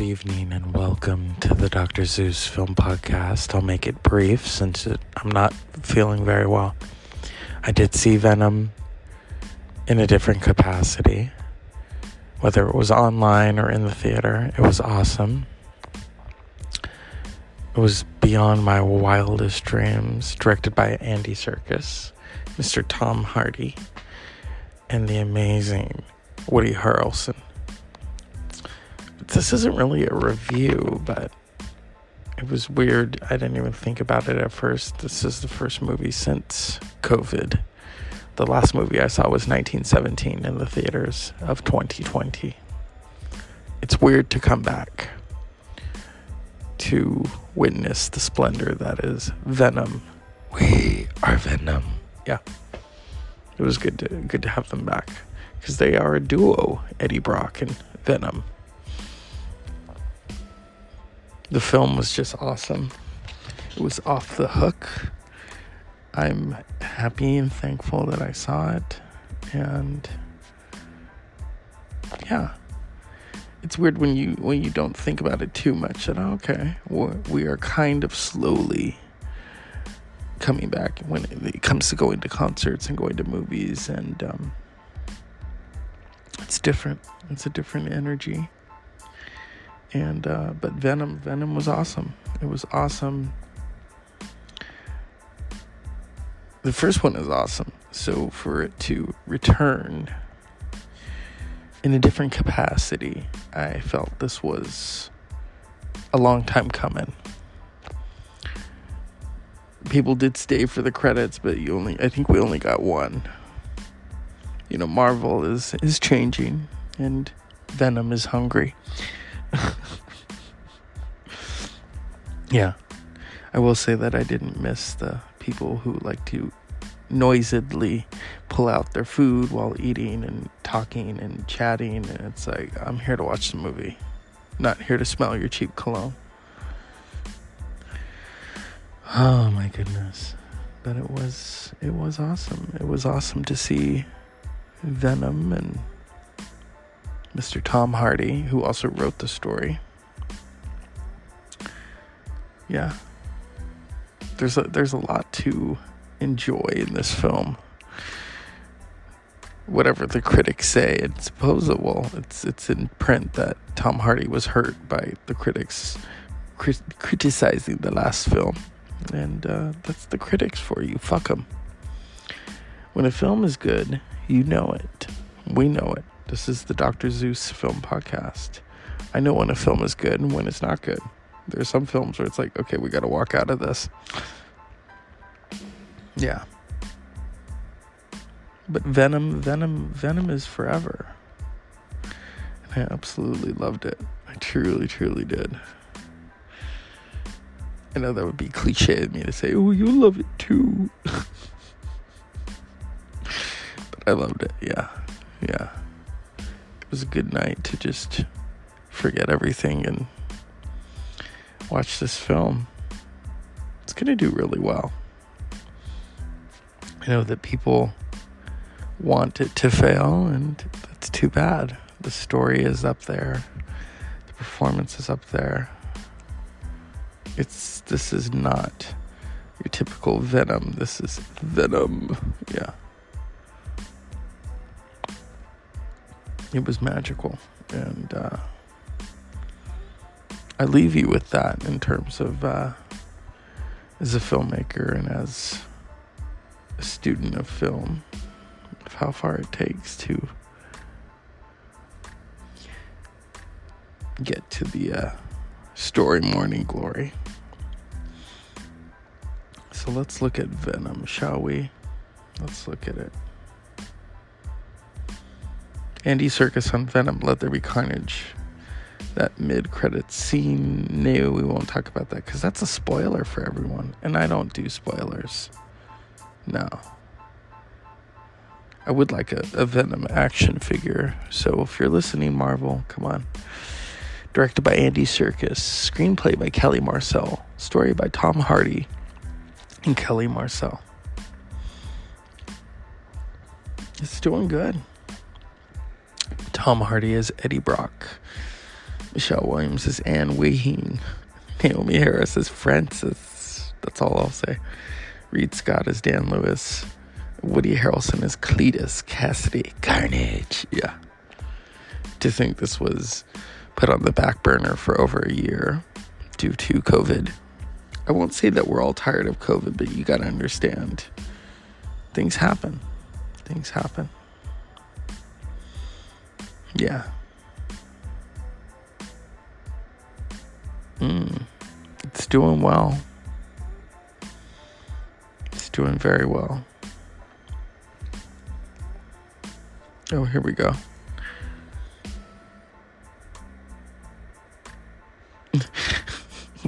Good evening and welcome to the Dr. Zeus Film Podcast. I'll make it brief since it, I'm not feeling very well. I did see Venom in a different capacity, whether it was online or in the theater. It was awesome. It was beyond my wildest dreams, directed by Andy Serkis, Mr. Tom Hardy, and the amazing Woody Harrelson this isn't really a review, but it was weird. I didn't even think about it at first. This is the first movie since COVID. The last movie I saw was 1917 in the theaters of 2020. It's weird to come back to witness the splendor that is Venom. We are Venom. Yeah. It was good to good to have them back because they are a duo, Eddie Brock and Venom the film was just awesome. It was off the hook. I'm happy and thankful that I saw it. And yeah. It's weird when you when you don't think about it too much that okay, we are kind of slowly coming back when it comes to going to concerts and going to movies and um, it's different. It's a different energy and uh, but Venom, Venom was awesome. It was awesome. The first one is awesome. So for it to return in a different capacity, I felt this was a long time coming. People did stay for the credits, but you only I think we only got one. You know, Marvel is is changing and Venom is hungry. yeah. I will say that I didn't miss the people who like to noisily pull out their food while eating and talking and chatting. And it's like, I'm here to watch the movie, not here to smell your cheap cologne. Oh my goodness. But it was it was awesome. It was awesome to see Venom and Mr. Tom Hardy, who also wrote the story. Yeah. There's a there's a lot to enjoy in this film. Whatever the critics say, it's supposable. It's it's in print that Tom Hardy was hurt by the critics crit- criticizing the last film, and uh, that's the critics for you. Fuck them. When a film is good, you know it. We know it. This is the Dr. Zeus film podcast. I know when a film is good and when it's not good. There's some films where it's like, okay, we got to walk out of this. Yeah. But Venom, Venom, Venom is forever. And I absolutely loved it. I truly, truly did. I know that would be cliche of me to say, oh, you love it too. but I loved it. Yeah. Yeah It was a good night to just forget everything and watch this film. It's going to do really well. I know that people want it to fail, and that's too bad. The story is up there, the performance is up there. It's this is not your typical Venom. This is Venom. Yeah. it was magical. And uh, I leave you with that in terms of uh, as a filmmaker and as a student of film, of how far it takes to get to the uh, story morning glory. So let's look at Venom, shall we? Let's look at it. Andy Serkis on Venom, Let There Be Carnage. That mid credit scene, no, we won't talk about that because that's a spoiler for everyone. And I don't do spoilers. No. I would like a, a Venom action figure. So if you're listening, Marvel, come on. Directed by Andy Serkis. Screenplay by Kelly Marcel. Story by Tom Hardy and Kelly Marcel. It's doing good. Tom Hardy is Eddie Brock. Michelle Williams is Anne Weying. Naomie Harris is Frances. That's all I'll say. Reid Scott is Dan Lewis. Woody Harrelson is Cletus Kasady Carnage. Yeah. To think this was put on the back burner for over a year due to COVID. I won't say that we're all tired of COVID, but you got to understand things happen. Things happen. Yeah. Doing well. It's doing very well. Oh, here we go.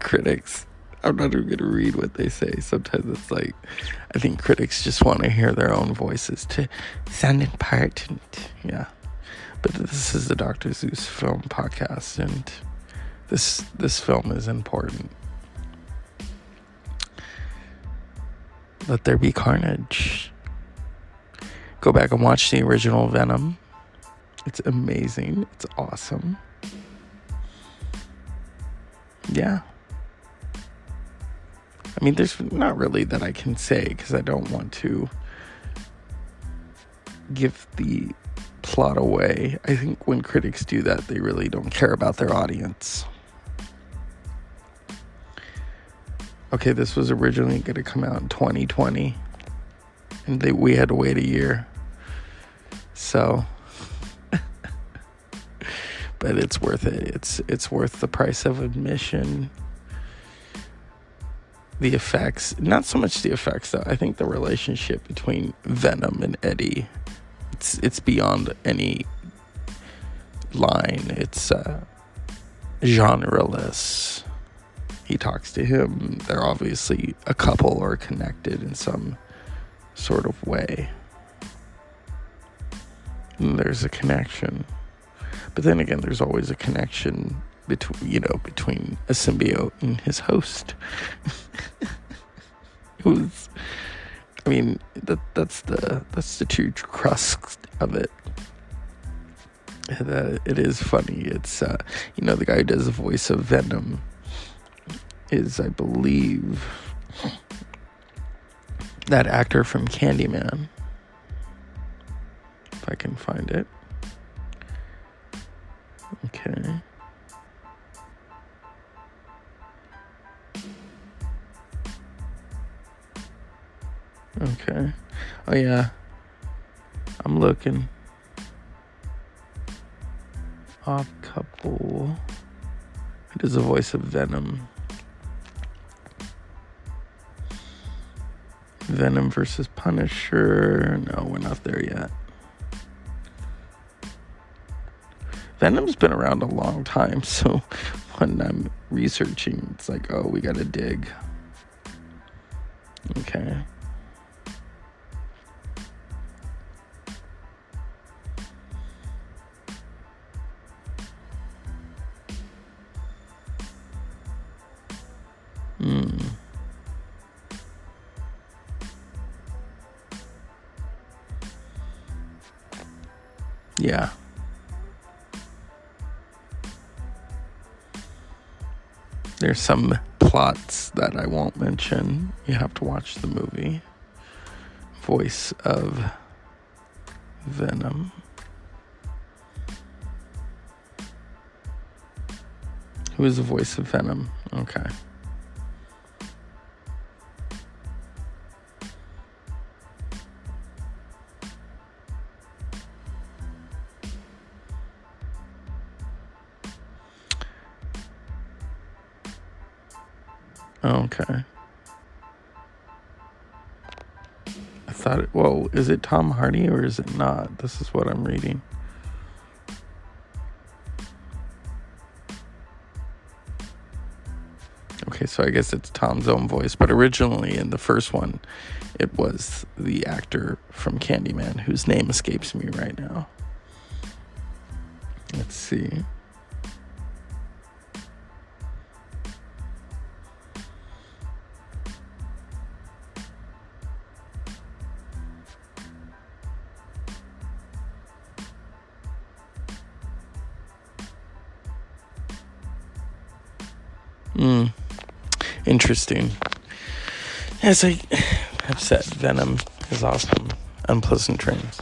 critics. I'm not even going to read what they say. Sometimes it's like, I think critics just want to hear their own voices to sound important. Yeah. But this is the Dr. Zeus film podcast, and this this film is important. Let there be carnage. Go back and watch the original Venom. It's amazing. It's awesome. Yeah. I mean, there's not really that I can say because I don't want to give the plot away. I think when critics do that, they really don't care about their audience. Okay, this was originally going to come out in 2020, and they, we had to wait a year. So, but it's worth it. It's it's worth the price of admission. The effects, not so much the effects though. I think the relationship between Venom and Eddie it's it's beyond any line. It's uh, genreless. He talks to him. They're obviously a couple or connected in some sort of way. And there's a connection. But then again, there's always a connection between you know between a symbiote and his host. who's I mean, that that's the that's the true crust of it. It is funny. It's uh, you know the guy who does the voice of Venom is I believe that actor from Candyman. If I can find it. Okay. Okay. Oh yeah. I'm looking. Odd couple. It is the voice of Venom. Venom versus Punisher. No, we're not there yet. Venom's been around a long time, so when I'm researching, it's like, oh, we gotta dig. Okay. Yeah. There's some plots that I won't mention. You have to watch the movie. Voice of Venom. Who is the voice of Venom? Okay. Oh, okay. I thought, it, whoa, is it Tom Hardy or is it not? This is what I'm reading. Okay, so I guess it's Tom's own voice, but originally in the first one, it was the actor from Candyman, whose name escapes me right now. Let's see. Interesting. As I have said, Venom is awesome. Unpleasant Dreams.